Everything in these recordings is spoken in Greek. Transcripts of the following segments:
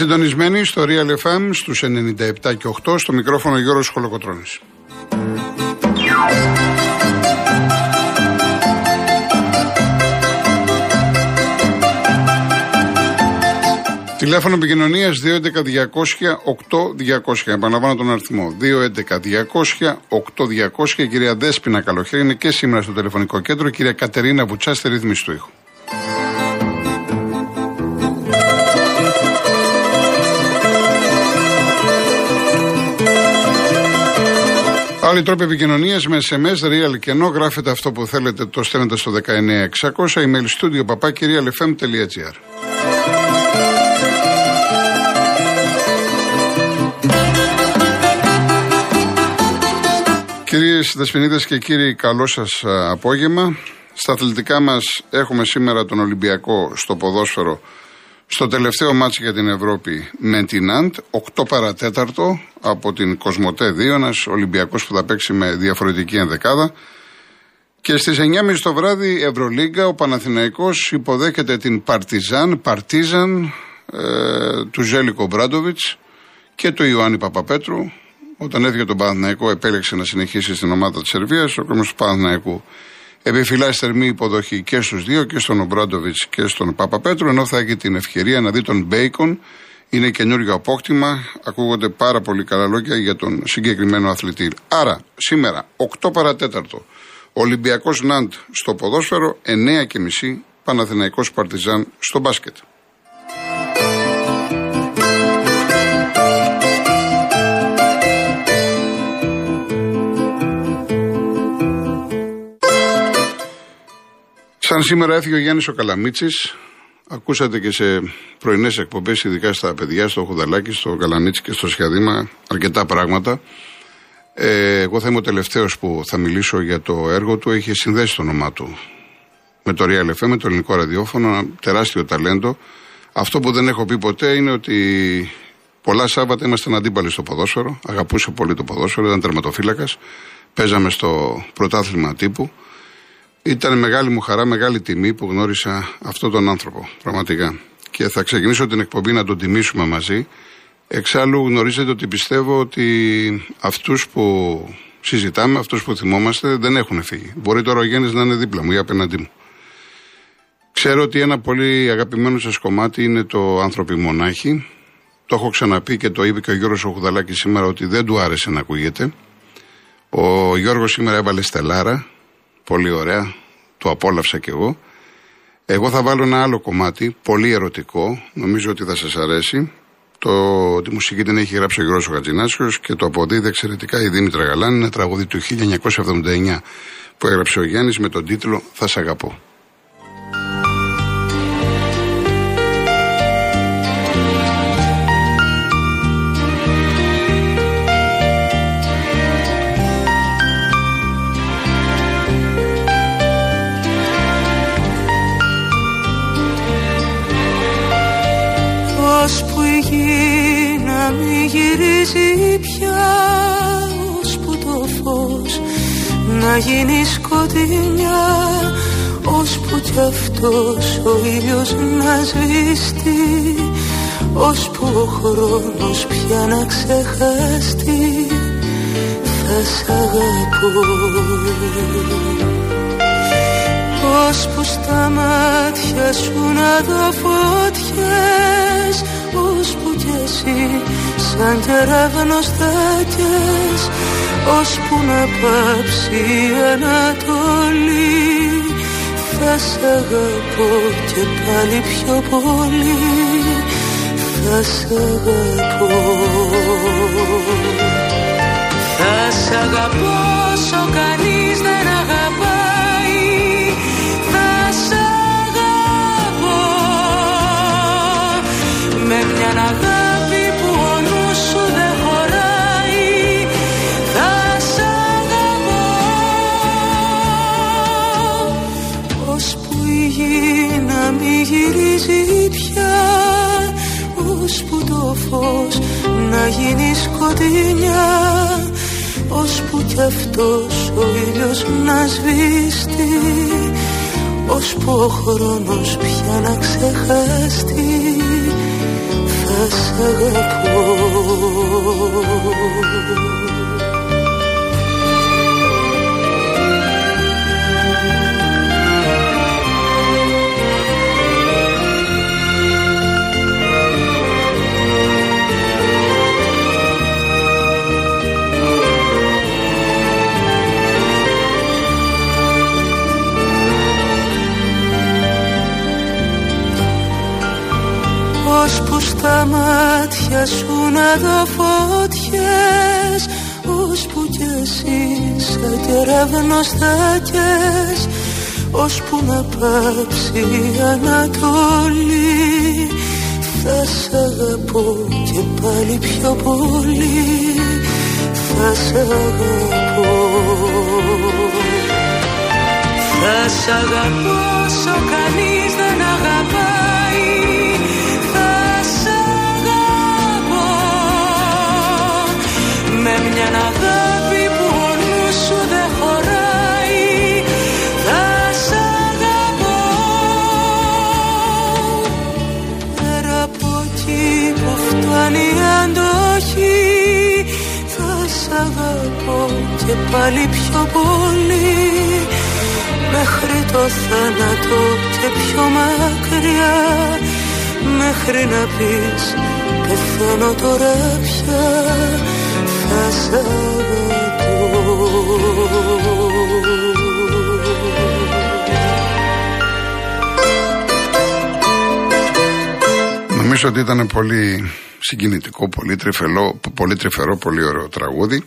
Είστε συντονισμένοι στο Real FM στους 97 και 8 στο μικρόφωνο Γιώργος Χολοκοτρώνης. Τηλέφωνο επικοινωνίας 211-200-8200. Επαναλαμβάνω τον αριθμό. 211-200-8200. κυρία Δέσπινα Καλοχέρη είναι και σήμερα στο τηλεφωνικό κέντρο. κυρία Κατερίνα Βουτσάς στη ρύθμιση του ήχου. Άλλοι τρόποι επικοινωνίας με SMS, real και ενώ γράφετε αυτό που θέλετε, το στέλνετε στο 19600, email studio papakirialfm.gr. Κυρίες Δεσποινίδες και κύριοι, καλό σας απόγευμα. Στα αθλητικά μας έχουμε σήμερα τον Ολυμπιακό στο ποδόσφαιρο στο τελευταίο μάτσο για την Ευρώπη με την Αντ, 8 παρατέταρτο από την Κοσμοτέ 2, ένας Ολυμπιακός που θα παίξει με διαφορετική ενδεκάδα. Και στις 9.30 το βράδυ Ευρωλίγκα ο Παναθηναϊκός υποδέχεται την Παρτιζάν, Παρτίζαν ε, του Ζέλικο Μπράντοβιτς και του Ιωάννη Παπαπέτρου. Όταν έφυγε τον Παναθηναϊκό επέλεξε να συνεχίσει στην ομάδα της Σερβίας. Ο κόσμος του Παναθηναϊκού επιφυλάσσει θερμή υποδοχή και στους δύο, και στον Ομπράντοβιτς και στον Παπαπέτρου, ενώ θα έχει την ευκαιρία να δει τον Μπέικον. Είναι καινούριο απόκτημα. Ακούγονται πάρα πολύ καλά λόγια για τον συγκεκριμένο αθλητή. Άρα, σήμερα, 8 παρατέταρτο, Ολυμπιακός Ναντ στο ποδόσφαιρο, 9 και μισή, Παναθηναϊκός Παρτιζάν στο μπάσκετ. Σαν σήμερα έφυγε ο Γιάννης ο Καλαμίτσης. Ακούσατε και σε πρωινές εκπομπές, ειδικά στα παιδιά, στο Χουδαλάκι, στο Καλαμίτσι και στο Σχιαδήμα, αρκετά πράγματα. Ε, εγώ θα είμαι ο τελευταίος που θα μιλήσω για το έργο του. Έχει συνδέσει το όνομά του με το Real FM, με το ελληνικό ραδιόφωνο. Ένα τεράστιο ταλέντο. Αυτό που δεν έχω πει ποτέ είναι ότι πολλά Σάββατα ήμασταν αντίπαλοι στο ποδόσφαιρο. Αγαπούσε πολύ το ποδόσφαιρο, ήταν τερματοφύλακας. Παίζαμε στο πρωτάθλημα τύπου. Ήταν μεγάλη μου χαρά, μεγάλη τιμή που γνώρισα αυτόν τον άνθρωπο, πραγματικά. Και θα ξεκινήσω την εκπομπή να τον τιμήσουμε μαζί. Εξάλλου γνωρίζετε ότι πιστεύω ότι αυτούς που συζητάμε, αυτούς που θυμόμαστε δεν έχουν φύγει. Μπορεί τώρα ο Γέννης να είναι δίπλα μου ή απέναντί μου. Ξέρω ότι ένα πολύ αγαπημένο σας κομμάτι είναι το «Άνθρωποι μονάχοι». Το έχω ξαναπεί και το είπε και ο Γιώργος Οχουδαλάκης σήμερα ότι δεν του άρεσε να ακούγεται. Ο Γιώργος σήμερα έβαλε στελάρα, Πολύ ωραία. Το απόλαυσα κι εγώ. Εγώ θα βάλω ένα άλλο κομμάτι, πολύ ερωτικό, νομίζω ότι θα σας αρέσει. Το, τη μουσική την έχει γράψει ο Γιώργος Γατζινάσιος και το αποδίδει εξαιρετικά η Δήμητρα Γαλάνη, ένα τραγούδι του 1979 που έγραψε ο Γιάννης με τον τίτλο «Θα σ' αγαπώ». Γυρίζει πια που το φως. Να γίνει σκοτεινιά που κι αυτός ο ήλιος να σβήσει που ο χρόνος πια να ξεχαστεί. Θα σ' αγαπώ. Που στα μάτια σου να δω φωτιές που κι εσύ σαν κεραύνος θάκες ώσπου να πάψει η Ανατολή. Θα σ' αγαπώ και πάλι πιο πολύ θα σ' αγαπώ. Θα σ' αγαπώ όσο κανείς δεν αγαπάει με μια αγάπη γυρίζει πια που το φως να γίνει σκοτεινιά που κι αυτός ο ήλιος να σβήσει που ο χρόνος πια να ξεχαστεί θα θα σ' μάτια σου να δω φωτιές Ώσπου κι εσύ σαν κεραυνός θα Ώσπου να πάψει η Ανατολή. Θα σ' αγαπώ και πάλι πιο πολύ Θα σ' αγαπώ. Θα σ' αγαπώ όσο κανείς δεν αγαπάει και πάλι πιο πολύ. Μέχρι το θάνατο και πιο μακριά. Μέχρι να πεις πεθαίνω τώρα πια. Νομίζω ότι ήταν πολύ συγκινητικό, πολύ, τρυφελό, πολύ τρυφερό, πολύ ωραίο τραγούδι.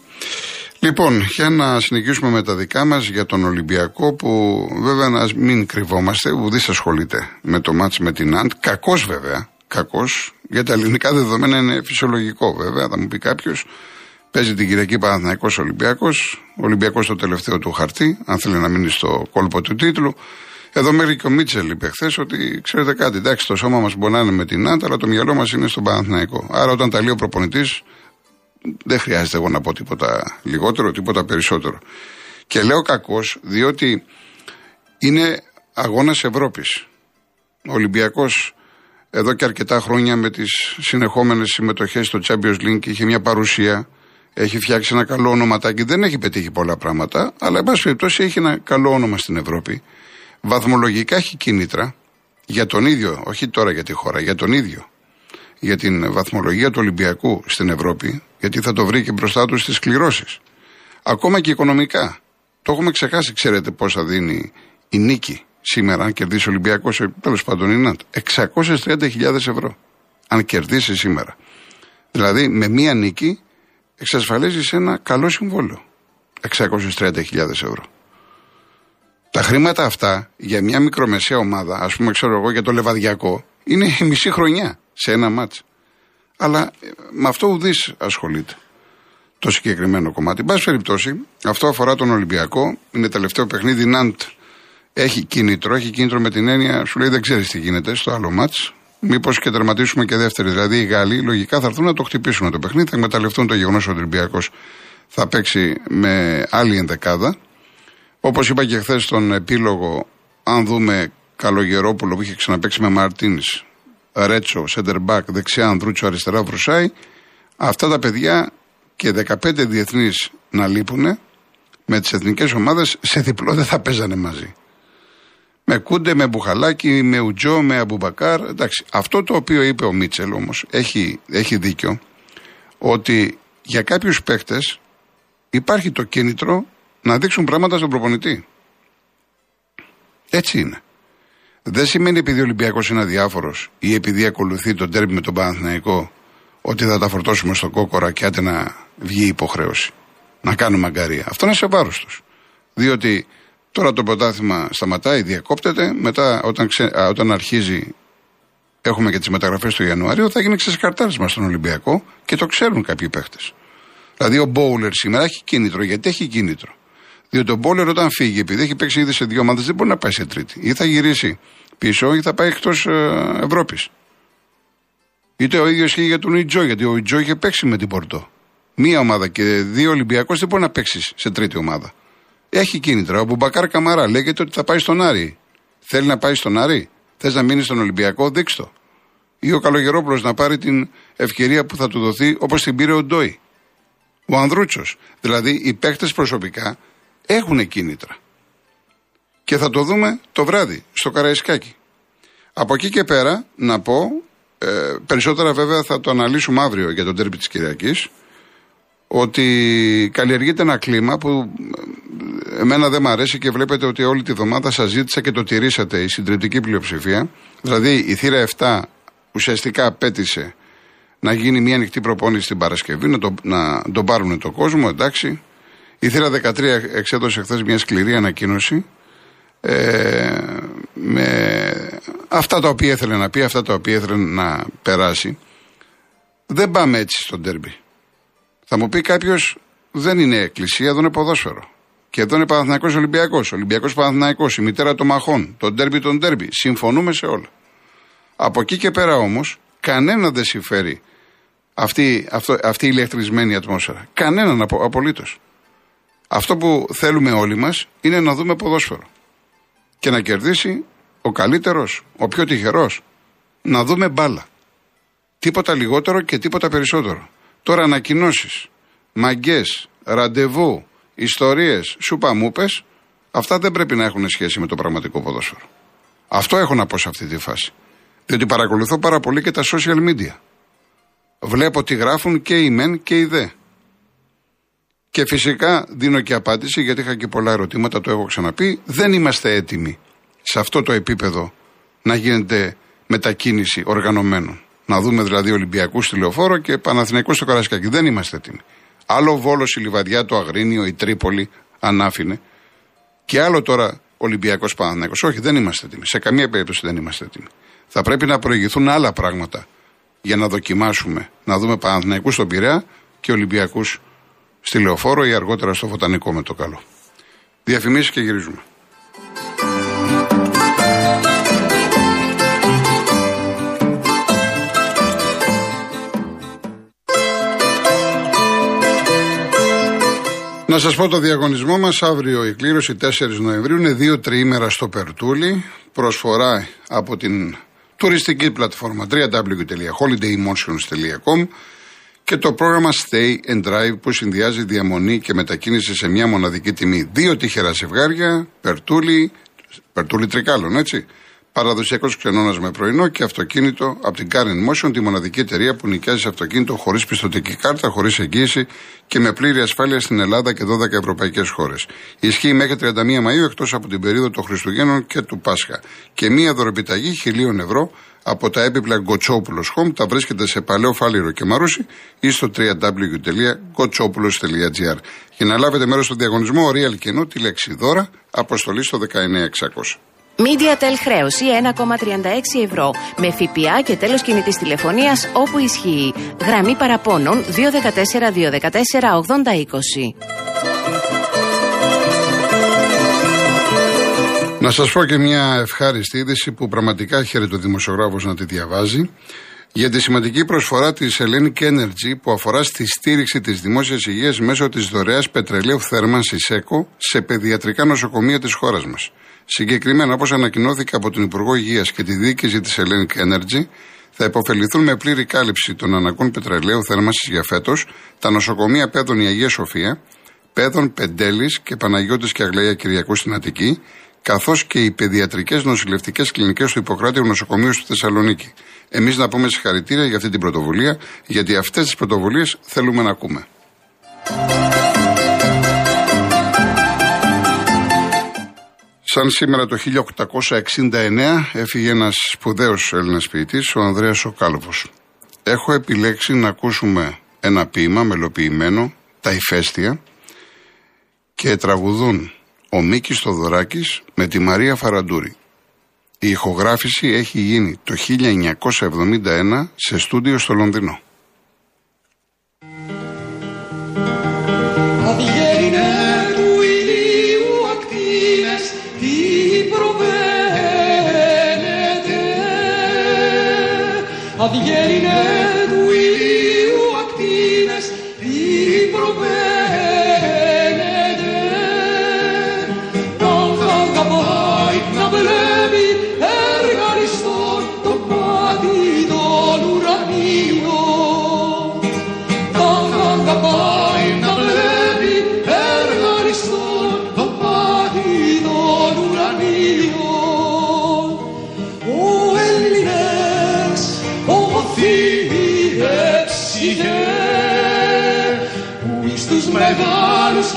Λοιπόν, για να συνεχίσουμε με τα δικά μας για τον Ολυμπιακό που βέβαια να μην κρυβόμαστε, ουδή ασχολείται με το μάτς με την Αντ. Κακός βέβαια, κακός. Για τα ελληνικά δεδομένα είναι φυσιολογικό βέβαια, θα μου πει κάποιος. Παίζει την Κυριακή Παναθυναϊκό Ολυμπιακός. Ο Ολυμπιακός το τελευταίο του χαρτί, αν θέλει να μείνει στο κόλπο του τίτλου. Εδώ μέχρι και ο Μίτσελ είπε χθες ότι ξέρετε κάτι, εντάξει, το σώμα μας μπορεί να είναι με την Άντα, αλλά το μυαλό μας είναι στον Παναθηναϊκό. Άρα όταν τα λέει ο προπονητής, δεν χρειάζεται εγώ να πω τίποτα λιγότερο, τίποτα περισσότερο. Και λέω κακό, διότι είναι αγώνας Ευρώπης. Ο Ολυμπιακός εδώ και αρκετά χρόνια με τις συνεχόμενες συμμετοχές στο Champions League είχε μια παρουσία έχει φτιάξει ένα καλό ονοματάκι. Δεν έχει πετύχει πολλά πράγματα, αλλά εν πάση περιπτώσει έχει ένα καλό όνομα στην Ευρώπη. Βαθμολογικά έχει κίνητρα για τον ίδιο, όχι τώρα για τη χώρα, για τον ίδιο. Για την βαθμολογία του Ολυμπιακού στην Ευρώπη, γιατί θα το βρει και μπροστά του στις κληρώσεις. Ακόμα και οικονομικά. Το έχουμε ξεχάσει, ξέρετε πόσα δίνει η νίκη σήμερα, αν κερδίσει ο Ολυμπιακό, τέλος πάντων είναι 630.000 ευρώ. Αν κερδίσεις σήμερα. Δηλαδή με μία νίκη εξασφαλίζεις ένα καλό συμβόλαιο. 630.000 ευρώ. Τα χρήματα αυτά για μια μικρομεσαία ομάδα, ας πούμε, ξέρω εγώ, για το λεβαδιακό, είναι η μισή χρονιά σε ένα μάτς. Αλλά ε, με αυτό ουδής ασχολείται το συγκεκριμένο κομμάτι. Εν πάση περιπτώσει, αυτό αφορά τον Ολυμπιακό. Είναι τελευταίο παιχνίδι. Ναντ έχει κίνητρο. Έχει κίνητρο με την έννοια, σου λέει δεν ξέρεις τι γίνεται στο άλλο μάτς μήπως και τερματίσουμε και δεύτερη. Δηλαδή οι Γάλλοι λογικά θα έρθουν να το χτυπήσουν το παιχνίδι, θα εκμεταλλευτούν το γεγονός ότι ο Ολυμπιακός θα παίξει με άλλη ενδεκάδα. Όπως είπα και χθες στον επίλογο, αν δούμε Καλογερόπουλο που είχε ξαναπέξει με Μαρτίνς, Ρέτσο, Σέντερμπακ, δεξιά Ανδρούτσο, αριστερά Βρουσάη, αυτά τα παιδιά και 15 διεθνείς να λείπουν με τις εθνικές ομάδες σε διπλό δεν θα παίζανε μαζί. Με Κούντε, με Μπουχαλάκι, με Ουτζό, με Αμπουμπακάρ. Εντάξει, αυτό το οποίο είπε ο Μίτσελ όμως έχει, έχει δίκιο ότι για κάποιους παίχτε υπάρχει το κίνητρο να δείξουν πράγματα στον προπονητή. Έτσι είναι. Δεν σημαίνει επειδή ο Ολυμπιακός είναι αδιάφορος ή επειδή ακολουθεί τον τέρμι με τον Παναθηναϊκό ότι θα τα φορτώσουμε στο κόκορα και άντε να βγει υποχρέωση. Να κάνουμε αγκαρία. Αυτό είναι σε βάρος τους. Διότι Τώρα το πρωτάθλημα σταματάει, διακόπτεται. Μετά, όταν, ξε, όταν αρχίζει, έχουμε και τις μεταγραφές του Ιανουαρίου, θα γίνει ξεσκαρτάρισμα στον Ολυμπιακό και το ξέρουν κάποιοι παίχτε. Δηλαδή, ο Μπόουλερ σήμερα έχει κίνητρο. Γιατί έχει κίνητρο; Διότι ο Μπόουλερ όταν φύγει, επειδή έχει παίξει ήδη σε δύο ομάδες, δεν μπορεί να πάει σε τρίτη. Ή θα γυρίσει πίσω ή θα πάει εκτός ε, Ευρώπης. Είτε ο ίδιος είχε για τον Ιτζό, γιατί ο Ιτζό είχε παίξει με την Πορτό. Μία ομάδα και δύο Ολυμπιακό δεν μπορεί να παίξει σε τρίτη ομάδα. Έχει κίνητρα. Ο Μπουμπακάρ Καμαρά λέγεται ότι θα πάει στον Άρη. Θέλει να πάει στον Άρη. Θες να μείνεις στον Ολυμπιακό, δείξ το. ή ο Καλογερόπουλος να πάρει την ευκαιρία που θα του δοθεί όπως την πήρε ο Ντόι. Ο Ανδρούτσος. Δηλαδή οι παίκτες προσωπικά έχουν κίνητρα. Και θα το δούμε το βράδυ στο Καραϊσκάκι. Από εκεί και πέρα να πω, ε, περισσότερα βέβαια θα το αναλύσουμε αύριο για τον τέρπι της Κυριακής, ότι καλλιεργείται ένα κλίμα που ε, εμένα δεν μου αρέσει και βλέπετε ότι όλη τη βδομάδα σας ζήτησα και το τηρήσατε η συντριπτική πλειοψηφία. Δηλαδή η θύρα 7 ουσιαστικά απέτησε να γίνει μια ανοιχτή προπόνηση την Παρασκευή, να, το, να τον πάρουν το κόσμο, εντάξει. Η θύρα 13 εξέδωσε χθες μια σκληρή ανακοίνωση ε, με αυτά τα οποία ήθελε να πει, αυτά τα οποία ήθελε να περάσει. Δεν πάμε έτσι στον τέρμπι. Θα μου πει κάποιος, δεν είναι εκκλησία, εδώ είναι ποδόσφαιρο. Και εδώ είναι Παναθυναϊκό Ολυμπιακός. Ολυμπιακός Παναθυναϊκό, η μητέρα των μαχών. Το ντέρμπι των ντέρμπι. Συμφωνούμε σε όλα. Από εκεί και πέρα όμως, κανένα δεν συμφέρει αυτή, αυτό, αυτή η ηλεκτρισμένη ατμόσφαιρα. Κανέναν απο, απολύτως. Αυτό που θέλουμε όλοι μας είναι να δούμε ποδόσφαιρο. Και να κερδίσει ο καλύτερος, ο πιο τυχερός. Να δούμε μπάλα. Τίποτα λιγότερο και τίποτα περισσότερο. Τώρα ανακοινώσεις, μαγκές, ραντεβού, ιστορίες, σουπαμούπες, αυτά δεν πρέπει να έχουν σχέση με το πραγματικό ποδόσφαιρο. Αυτό έχω να πω σε αυτή τη φάση. Διότι παρακολουθώ πάρα πολύ και τα social media. Βλέπω τι γράφουν και οι μεν και οι δε. Και φυσικά δίνω και απάντηση γιατί είχα και πολλά ερωτήματα, το έχω ξαναπεί. Δεν είμαστε έτοιμοι σε αυτό το επίπεδο να γίνεται μετακίνηση οργανωμένων. Να δούμε δηλαδή Ολυμπιακούς στη Λεωφόρο και Παναθηναϊκούς στο Καρασκάκι. Δεν είμαστε έτοιμοι. Άλλο Βόλος, η Λιβαδιά, το Αγρίνιο, η Τρίπολη, ανάφινε. Και άλλο τώρα Ολυμπιακός Παναθηναϊκός. Όχι, δεν είμαστε έτοιμοι. Σε καμία περίπτωση δεν είμαστε έτοιμοι. Θα πρέπει να προηγηθούν άλλα πράγματα για να δοκιμάσουμε να δούμε Παναθηναϊκούς στον Πειραιά και Ολυμπιακούς στη Λεωφόρο ή αργότερα στο Φωτανικό με το καλό. Διαφημίσεις και γυρίζουμε. Να σας πω το διαγωνισμό μας. Αύριο η κλήρωση 4 Νοεμβρίου είναι δύο τριήμερα στο Περτούλι. Προσφορά από την τουριστική πλατφόρμα www.holidaymotions.com και το πρόγραμμα Stay and Drive που συνδυάζει διαμονή και μετακίνηση σε μια μοναδική τιμή. Δύο τυχερά ζευγάρια, Περτούλι, Περτούλι Τρικάλων, έτσι. Παραδοσιακός ξενώνας με πρωινό και αυτοκίνητο από την Car Motion, τη μοναδική εταιρεία που νοικιάζει αυτοκίνητο χωρίς πιστοτική κάρτα, χωρίς εγγύηση και με πλήρη ασφάλεια στην Ελλάδα και 12 ευρωπαϊκές χώρες. Ισχύει μέχρι 31 Μαου εκτός από την περίοδο των Χριστουγέννων και του Πάσχα. Και μία δωρεπιταγή χιλίων ευρώ από τα έπιπλα Γκοτσόπουλο Home τα βρίσκεται σε Παλαιό Φάληρο και Μαρούσι ή στο www.gotsopoulos.gr. Για να λάβετε μέρος στο διαγωνισμό, ο Real Κενό τη λέξη δώρα, αποστολή στο 19600. MediaTel χρέωση 1,36 ευρώ με ΦΠΑ και τέλος κινητής τηλεφωνίας όπου ισχύει. Γραμμή παραπώνων 214 214 8020. Να σας πω και μια ευχάριστη είδηση που πραγματικά χαίρεται ο δημοσιογράφος να τη διαβάζει για τη σημαντική προσφορά της Hellenic Energy που αφορά στη στήριξη της δημόσιας υγείας μέσω της δωρεάς πετρελαίου θέρμανση ΕΚΟ σε παιδιατρικά νοσοκομεία της χώρας μας. Συγκεκριμένα, όπως ανακοινώθηκε από τον Υπουργό Υγείας και τη διοίκηση της Hellenic Energy, θα υποφεληθούν με πλήρη κάλυψη των αναγκών πετρελαίου θέρμανσης για φέτος τα νοσοκομεία Πέδων η Αγία Σοφία, Πέδων Πεντέλης και Παναγιώτης και Αγλαία Κυριακού στην Αττική, καθώς και οι παιδιατρικές νοσηλευτικές κλινικές του Ιπποκράτειου Νοσοκομείου στη Θεσσαλονίκη. Εμείς να πούμε συγχαρητήρια για αυτή την πρωτοβουλία, γιατί αυτές τις πρωτοβουλίες θέλουμε να ακούμε. Σαν σήμερα το 1869 έφυγε ένας σπουδαίος Έλληνας ποιητής, ο Ανδρέας ο Έχω επιλέξει να ακούσουμε ένα ποίημα μελοποιημένο, τα ηφαίστεια, και τραγουδούν ο Μίκης Θοδωράκης με τη Μαρία Φαραντούρη. Η ηχογράφηση έχει γίνει το 1971 σε στούντιο στο Λονδίνο. Ad jeli ne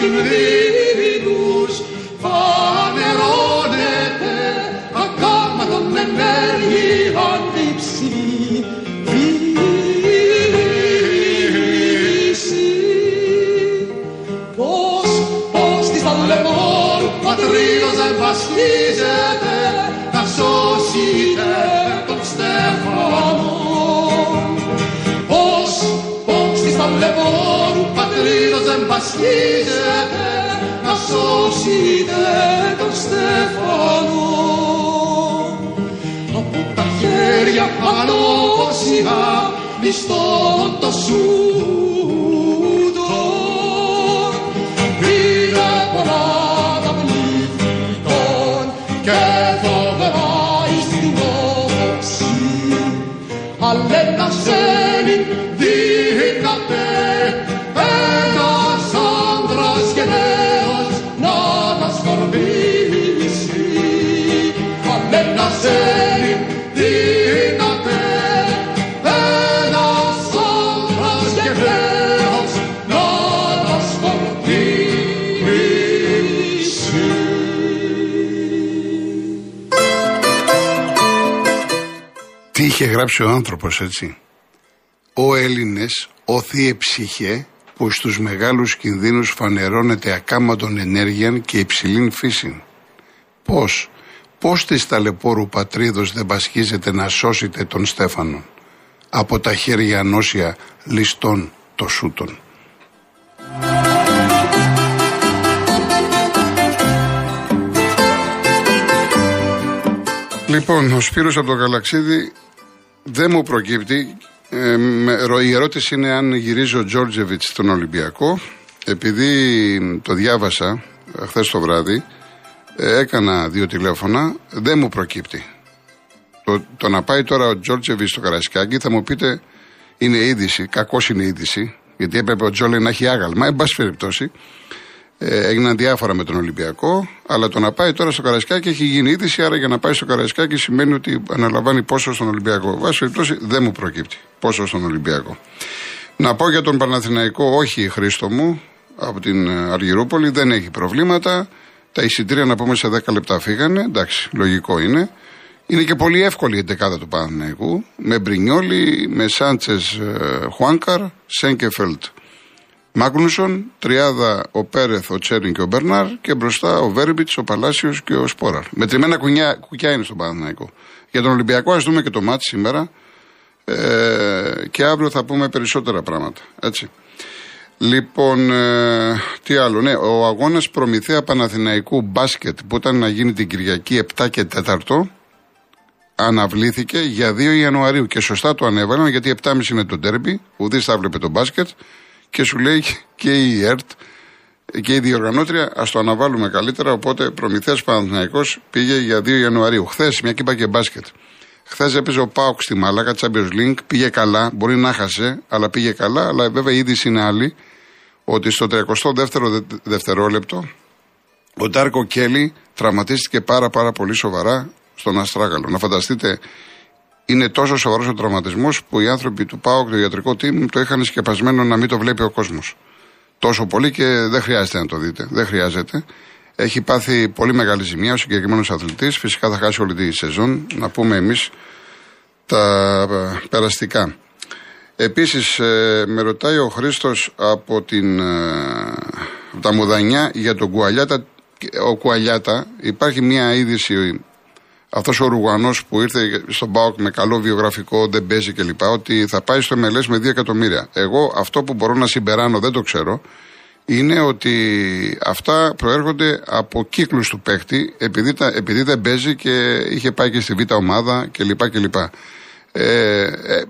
μεγάλους κινδύνους φανερώνεται ακάματον ενέργεια υψηλή φύση. Πώς, πώς της ταλαιπώρου πατρίδος δεν βασίζεται να σώσετε τον Στέφανο. Πώς, πώς της ταλαιπώρου πατρίδος δεν βασίζεται να σώσετε τον Στέφανο. Από τα χέρια ανώποσια μισθών το σούτο γράψει ο άνθρωπος, έτσι. Ο Έλληνες, οθείε ψυχέ, που στους μεγάλους κινδύνους φανερώνεται ακάματον ενέργειαν και υψηλήν φύση. Πώς, πώς της ταλαιπώρου πατρίδος δεν πασχίζεται να σώσετε τον Στέφανον από τα χέρια ανώσια ληστών το σούτων. Λοιπόν, ο Σπύρος από το Γαλαξίδι δεν μου προκύπτει. Ε, με- ρω- η ερώτηση είναι αν γυρίζει ο Τζόρτζεβιτς στον Ολυμπιακό. Επειδή το διάβασα χθες το βράδυ, ε, έκανα δύο τηλέφωνα, δεν μου προκύπτει. Το, το να πάει τώρα ο Τζόρτζεβιτς στο Καρασκάκι θα μου πείτε είναι είδηση, κακός είναι είδηση, γιατί έπρεπε ο Τζόλε να έχει άγαλμα. Εν πάση περιπτώσει, ε, έγιναν διάφορα με τον Ολυμπιακό, αλλά το να πάει τώρα στο Καρασκάκι έχει γίνει είδηση. Άρα για να πάει στο Καρασκάκι σημαίνει ότι αναλαμβάνει πόσο στον Ολυμπιακό. Βάσει περιπτώσει δεν μου προκύπτει πόσο στον Ολυμπιακό. Να πω για τον Παναθηναϊκό, όχι Χρήστο μου, από την ε, Αργυρούπολη, δεν έχει προβλήματα. Τα εισιτήρια να πούμε σε 10 λεπτά φύγανε, εντάξει, λογικό είναι. Είναι και πολύ εύκολη η εντεκάδα του Παναθηναϊκού, με Μπρινιόλι, με Σάντσες Χουάνκαρ, Σέγκεφελτ Μάγνουσον, τριάδα ο Πέρεθ, ο Τσέριν και ο Μπερνάρ και μπροστά ο Βέρμπιτς, ο Παλάσιος και ο Σπόραρ. Μετρημένα κουνιά, κουκιά είναι στον Παναθηναϊκό. Για τον Ολυμπιακό, ας δούμε και το μάτι σήμερα. Ε, και αύριο θα πούμε περισσότερα πράγματα. Έτσι. Λοιπόν, ε, τι άλλο, ναι, ο αγώνας Προμηθέα Παναθηναϊκού μπάσκετ που ήταν να γίνει την Κυριακή 7 και 4 αναβλήθηκε για 2 Ιανουαρίου και σωστά το ανέβαλαν γιατί 7.30 είναι το ντέρμπι, ουδής θα έβλεπε το μπάσκετ και σου λέει και η ΕΡΤ και η διοργανώτρια ας το αναβάλουμε καλύτερα. Οπότε προμηθέας Παναθυναϊκό πήγε για 2 Ιανουαρίου. Χθες, μια και είπα και μπάσκετ. Χθες έπαιζε ο Πάουκ στη Μαλάκα, Champions League, πήγε καλά. Μπορεί να χασε, αλλά πήγε καλά. Αλλά βέβαια η είδηση είναι άλλη. Ότι στο 32ο δε- δευτερόλεπτο ο Ντάρκο Κέλλη τραυματίστηκε πάρα πάρα πολύ σοβαρά στον Αστράγαλο. Να φανταστείτε, είναι τόσο σοβαρός ο τραυματισμός που οι άνθρωποι του ΠΑΟΚ, το ιατρικό team, το είχαν σκεπασμένο να μην το βλέπει ο κόσμος. Τόσο πολύ και δεν χρειάζεται να το δείτε. Δεν χρειάζεται. Έχει πάθει πολύ μεγάλη ζημιά ο συγκεκριμένος αθλητής. Φυσικά θα χάσει όλη τη σεζόν. Να πούμε εμείς τα ε, περαστικά. Επίσης, με ρωτάει ο Χρήστος από, την, ε, από τα Μουδανιά για τον Κουαλιάτα. Ο Κουαλιάτα, υπάρχει μια είδηση αυτός ο Ρουγανό που ήρθε στον Πάοκ με καλό βιογραφικό, δεν παίζει κλπ. Ότι θα πάει στο MLS με 2 εκατομμύρια. Εγώ αυτό που μπορώ να συμπεράνω, δεν το ξέρω, είναι ότι αυτά προέρχονται από κύκλους του παίχτη, επειδή, τα, επειδή δεν παίζει και είχε πάει και στη β' ομάδα κλπ. κλπ. Ε, ε,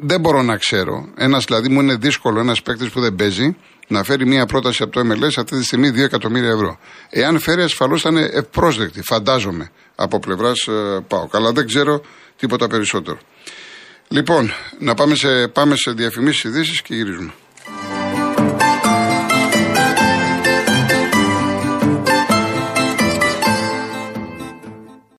δεν μπορώ να ξέρω. Ένας δηλαδή μου είναι δύσκολο ένας παίκτης που δεν παίζει να φέρει μια πρόταση από το MLS αυτή τη στιγμή 2 εκατομμύρια ευρώ. Εάν φέρει, ασφαλώς θα είναι ευπρόσδεκτη, φαντάζομαι, από πλευράς ε, πάω. Καλά, δεν ξέρω τίποτα περισσότερο. Λοιπόν, να πάμε σε, πάμε σε διαφημίσεις ειδήσεις και γυρίζουμε.